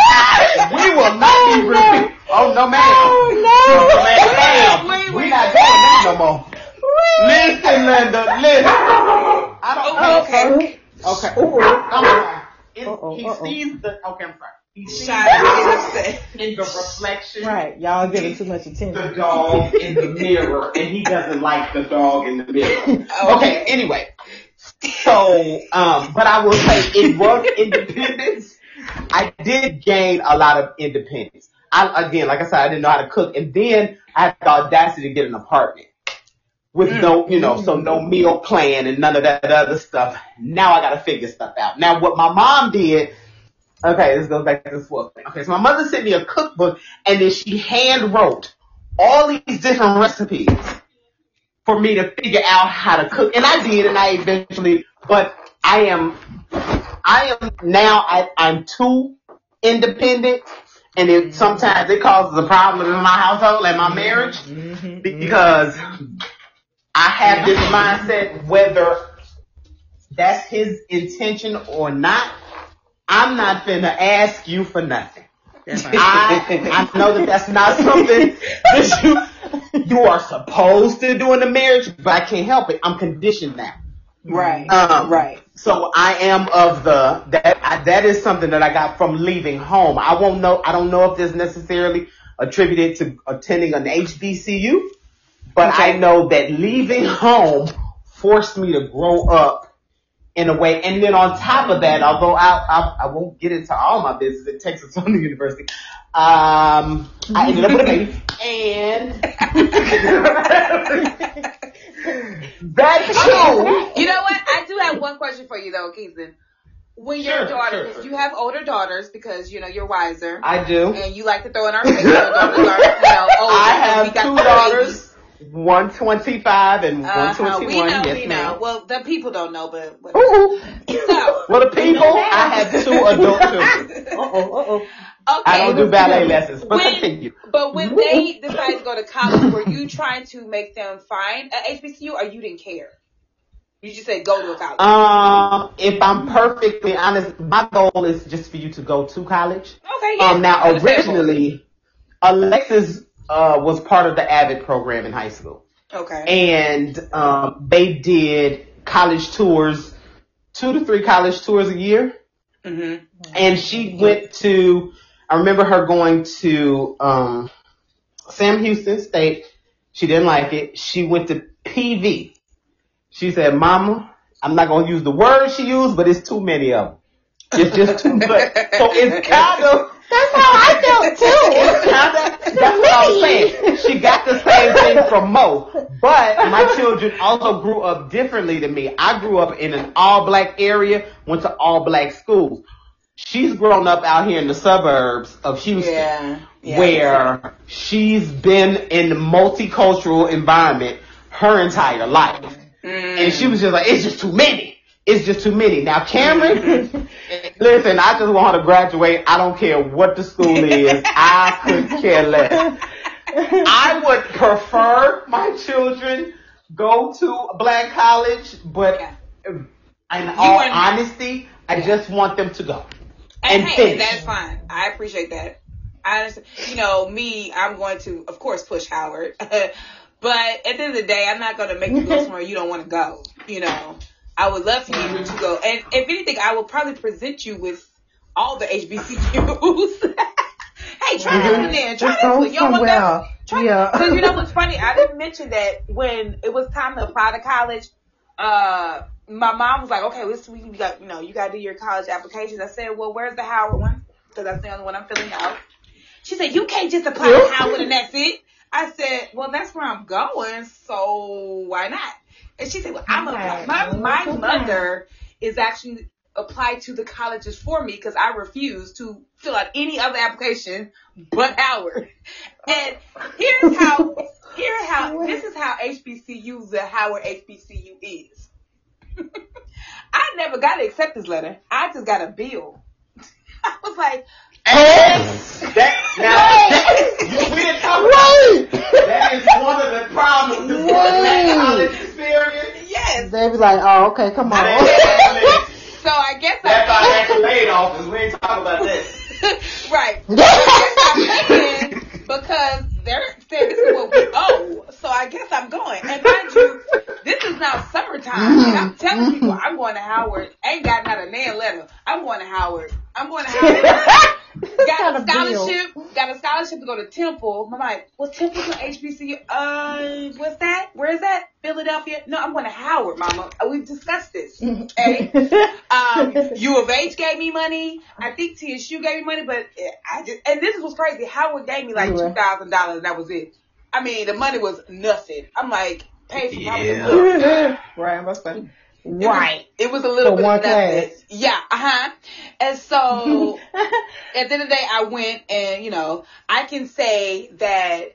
We will not be repeat. Oh no, ma'am. Oh No, ma'am. Wait, wait, We not doing that no more. Listen, Linda. Listen. I don't. Okay. Okay. I'm sorry. It, Uh-oh, he uh-oh. sees the. Okay, I'm sorry. Shot getting upset. in the reflection. Right. Y'all giving too much attention. The dog in the mirror, and he doesn't like the dog in the mirror. Okay, anyway. So, um, but I will say it was independence. I did gain a lot of independence. I, again, like I said, I didn't know how to cook, and then I had the audacity to get an apartment with mm. no, you know, so no meal plan and none of that other stuff. Now I got to figure stuff out. Now, what my mom did. Okay, this goes back to the swap thing. Okay, so my mother sent me a cookbook, and then she hand wrote all these different recipes for me to figure out how to cook. And I did, and I eventually, but I am, I am now, I, I'm too independent, and it mm-hmm. sometimes it causes a problem in my household and my mm-hmm. marriage mm-hmm. because I have this mindset whether that's his intention or not. I'm not finna ask you for nothing. I, I know that that's not something that you you are supposed to do in a marriage, but I can't help it. I'm conditioned now. Right. Um, right. So I am of the that I, that is something that I got from leaving home. I won't know. I don't know if this necessarily attributed to attending an HBCU, but I know that leaving home forced me to grow up in a way. And then on top of that, although I I, I won't get into all my business at Texas Southern University, um, I ended up with a baby, and that too. You know what? I do have one question for you though, Keeson. When your Sure, daughter, sure, you have older daughters, because you know you're wiser, I do. and you like to throw in our face. Your daughters are, you know, older. I so we have got two the daughters, 125 and Uh-huh. 121. We know, yes, we ma'am. know. Well, the people don't know, but but- Ooh. so Well, the people, I have two adult children. Uh oh, uh oh. Okay. I don't do ballet lessons, but When- continue. But when they decided to go to college, were you trying to make them find a HBCU, or you didn't care? You just said go to a college. Um, if I'm perfectly honest, my goal is just for you to go to college. okay, yeah. Um, now originally, Alexis uh, was part of the Avid program in high school. Okay. and um, they did college tours, two to three college tours a year. Mhm. And she went to, I remember her going to um, Sam Houston State. She didn't like it. She went to PV. She said, "Mama, I'm not gonna use the word she used, but it's too many of them. It's just too much." so it's kind of That's how I felt too. it's kind of that's what I was saying. She got the same thing from Mo, but my children also grew up differently than me. I grew up in an all black area, went to all black schools. She's grown up out here in the suburbs of Houston, yeah. yeah. where she's been in a multicultural environment her entire life, mm-hmm. and she was just like, "It's just too many." It's just too many. Now, Cameron, mm-hmm. listen, I just want her to graduate. I don't care what the school is. I could care less. I would prefer my children go to a black college, but in all honesty, I just want them to go. And, and hey, that's fine. I appreciate that. I understand. You know, me, I'm going to, of course, push Howard. but at the end of the day, I'm not going to make you go somewhere you don't want to go. You know, I would love for you to go. And if anything, I will probably present you with all the HBCUs. hey, try this one then. Try Just this go one. You don't want that? Try Yeah. Because you know what's funny? I didn't mention that when it was time to apply to college, uh, my mom was like, okay, this week you got, you know, you got to do your college applications. I said, well, where's the Howard one? Because that's the only one I'm filling out. She said, you can't just apply to Howard and that's it. I said, well, that's where I'm going, so why not? And she said, well, I'm Okay. My, my mother is actually applied to the colleges for me because I refuse to fill out any other application but Howard. And here's how, here's how, this is how HBCU, the Howard HBCU is. I never got an acceptance letter. I just got a bill. I was like, That, now, you- we didn't talk about That is one of the problems with the black college experience. yes. They be like, oh, okay, come on. So I guess That's I, why that's laid off, because we ain't talking about this. right. So I guess I'm because they're saying this is what we owe. So I guess I'm going. And mind you, is now summertime. And I'm telling people I'm going to Howard. Ain't got not a nan letter. I'm going to Howard. I'm going to Howard. got a scholarship. Got a scholarship to go to Temple. I'm like, well, Temple's an HBCU. Uh, what's that? Where is that? Philadelphia? No, I'm going to Howard, Mama. Uh, We've discussed this. Okay. Um, U of H gave me money. I think TSU gave me money, but I just and this was crazy. Howard gave me like two thousand dollars, that was it. I mean, the money was nothing. I'm like, pay for Howard. Yeah. Look, right, I'm about to it was- Right. It was a little For bit one of nothing. class. Yeah. Uh huh. And so at the end of the day, I went and, you know, I can say that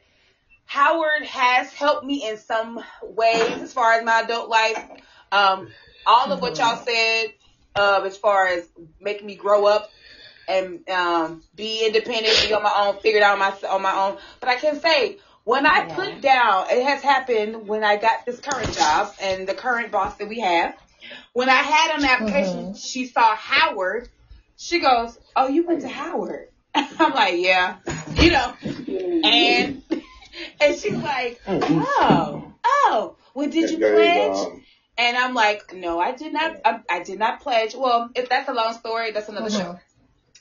Howard has helped me in some ways as far as my adult life. Um, all of what y'all said, uh, as far as making me grow up and, um, be independent, be on my own, figure it out on my, on my own. But I can say, when I Yeah. put down, it has happened when I got this current job and the current boss that we have. When I had on the application, mm-hmm. she saw Howard. She goes, "Oh, you went to Howard?" I'm like, "Yeah," you know, and and she's like, "Oh, oh, oh well, did you pledge?" And I'm like, "No, I did not. I, um, I did not pledge." Well, if that's a long story, that's another mm-hmm. show.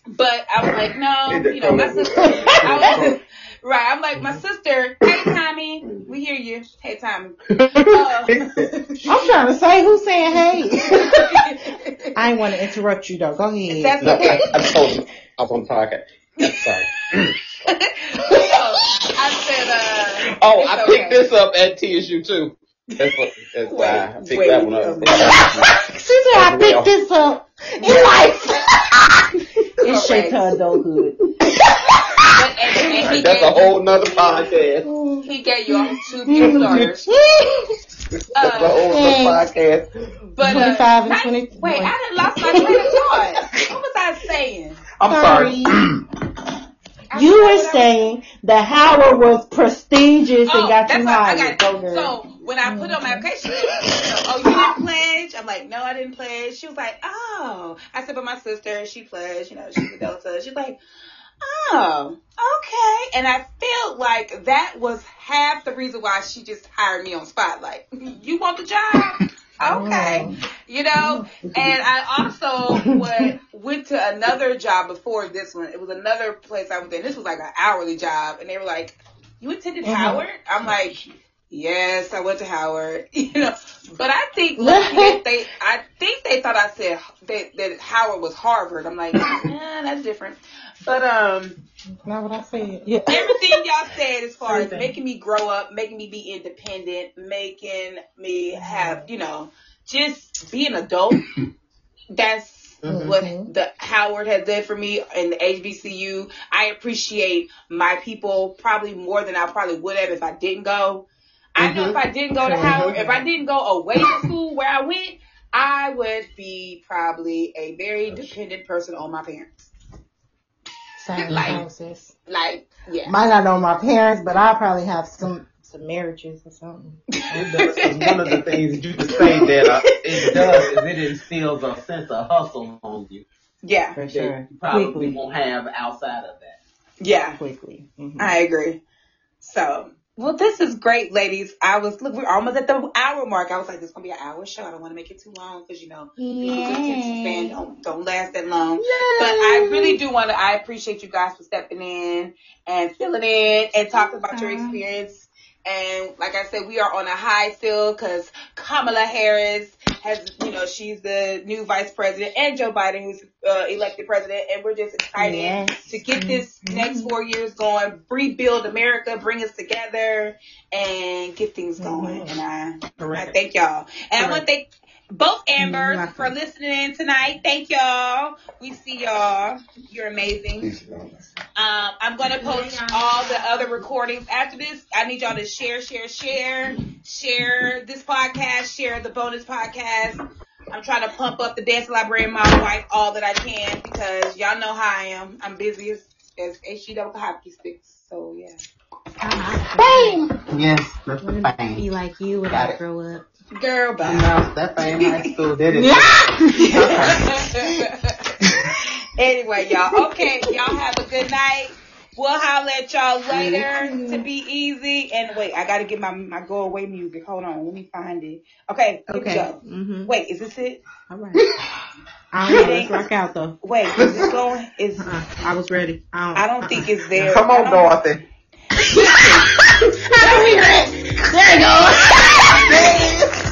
But I was like, no, you know, my sister. I was, right, I'm like, my sister. Hey, Tommy, we hear you. Hey, Tommy. Uh, I'm trying to say who's saying hey. I ain't want to interrupt you though. Go ahead. That's No, okay. I, I told him I was on the podcast. Yeah, sorry. so I said, uh, Oh, I okay. picked this up at TSU too. That's what. That's why I picked wait that one a up. minute. She said I picked this up in life. it's shaped her adulthood. But, and, and he, That's gave, a whole nother podcast. he gave you all two beauty starters. That's a Uh, whole nother podcast. but, uh, 25 and not- 20 Wait, I done lost my train of thought. What was I saying? I'm sorry. I You were what I was saying that Howard was prestigious and Oh, got you what hired. got. Go girl. So when I put on my application, you know, oh, you didn't pledge? I'm like, no, I didn't pledge. She was like, oh. I said, but my sister, she pledged. You know, she's a Delta. She's like, oh, okay. And I felt like that was half the reason why she just hired me on Spotlight. You want the job? Okay. You know, and I also went, went to another job before this one. It was another place I was in. This was like an hourly job. And they were like, you attended Mhm. Howard? I'm like, yes, I went to Howard. You know, but I think they, I think they thought I said that, that Howard was Harvard. I'm like, nah, that's different. But um, Not what I said. Yeah. everything y'all said as far as making me grow up, making me be independent, making me have, you know, just be an adult. That's Mhm. what the Howard has done for me and the HBCU. I appreciate my people probably more than I probably would have if I didn't go. I know if I didn't go to Howard, if I didn't go away to school where I went, I would be probably a very dependent person on my parents. Same Like- thing. Like, yeah. Might not know my parents, but I probably have some some marriages or something. It does, 'cause one of the things you can say that uh, it does is it instills a sense of hustle on you yeah. For sure. you probably Quickly. won't have outside of that. Yeah. Quickly. Mhm. I agree. So, well, this is great, ladies. I was look, we're almost at the hour mark. I was like, this is gonna be an hour show. I don't want to make it too long because you know, span don't don't last that long. But I really do want to. I appreciate you guys for stepping in and filling in and talking about your uh-huh. experience. And like I said, we are on a high still because Kamala Harris has, you know, she's the new vice president and Joe Biden who's uh, elected president. And we're just excited Yes. to get this next four years going, rebuild America, bring us together, and get things going. And I, I thank y'all. And I want to thank both Ambers for listening tonight. Thank y'all. We see y'all. You're amazing. Um, I'm gonna post all the other recordings after this. I need y'all to share, share, share, share this podcast, share the bonus podcast. I'm trying to pump up the dance library in my wife all that I can because y'all know how I am. I'm busy as as HG with the hockey sticks. So yeah. Bang! Yes, that's Be like you when Got I grow up. Girl, bye. No, that fame high school did it. anyway, y'all. Okay, y'all have a good night. We'll holler at y'all later to be easy. And wait, I gotta get my my go away music. Hold on, let me find it. Okay, here we Okay. go. Mm-hmm. Wait, is this it? All right. I don't know. Let's rock out though. Wait, is this going? Is Uh-uh. I was ready. I don't, I don't think it's there. Come I on, don't- Dorothy. I don't hear it. There you name.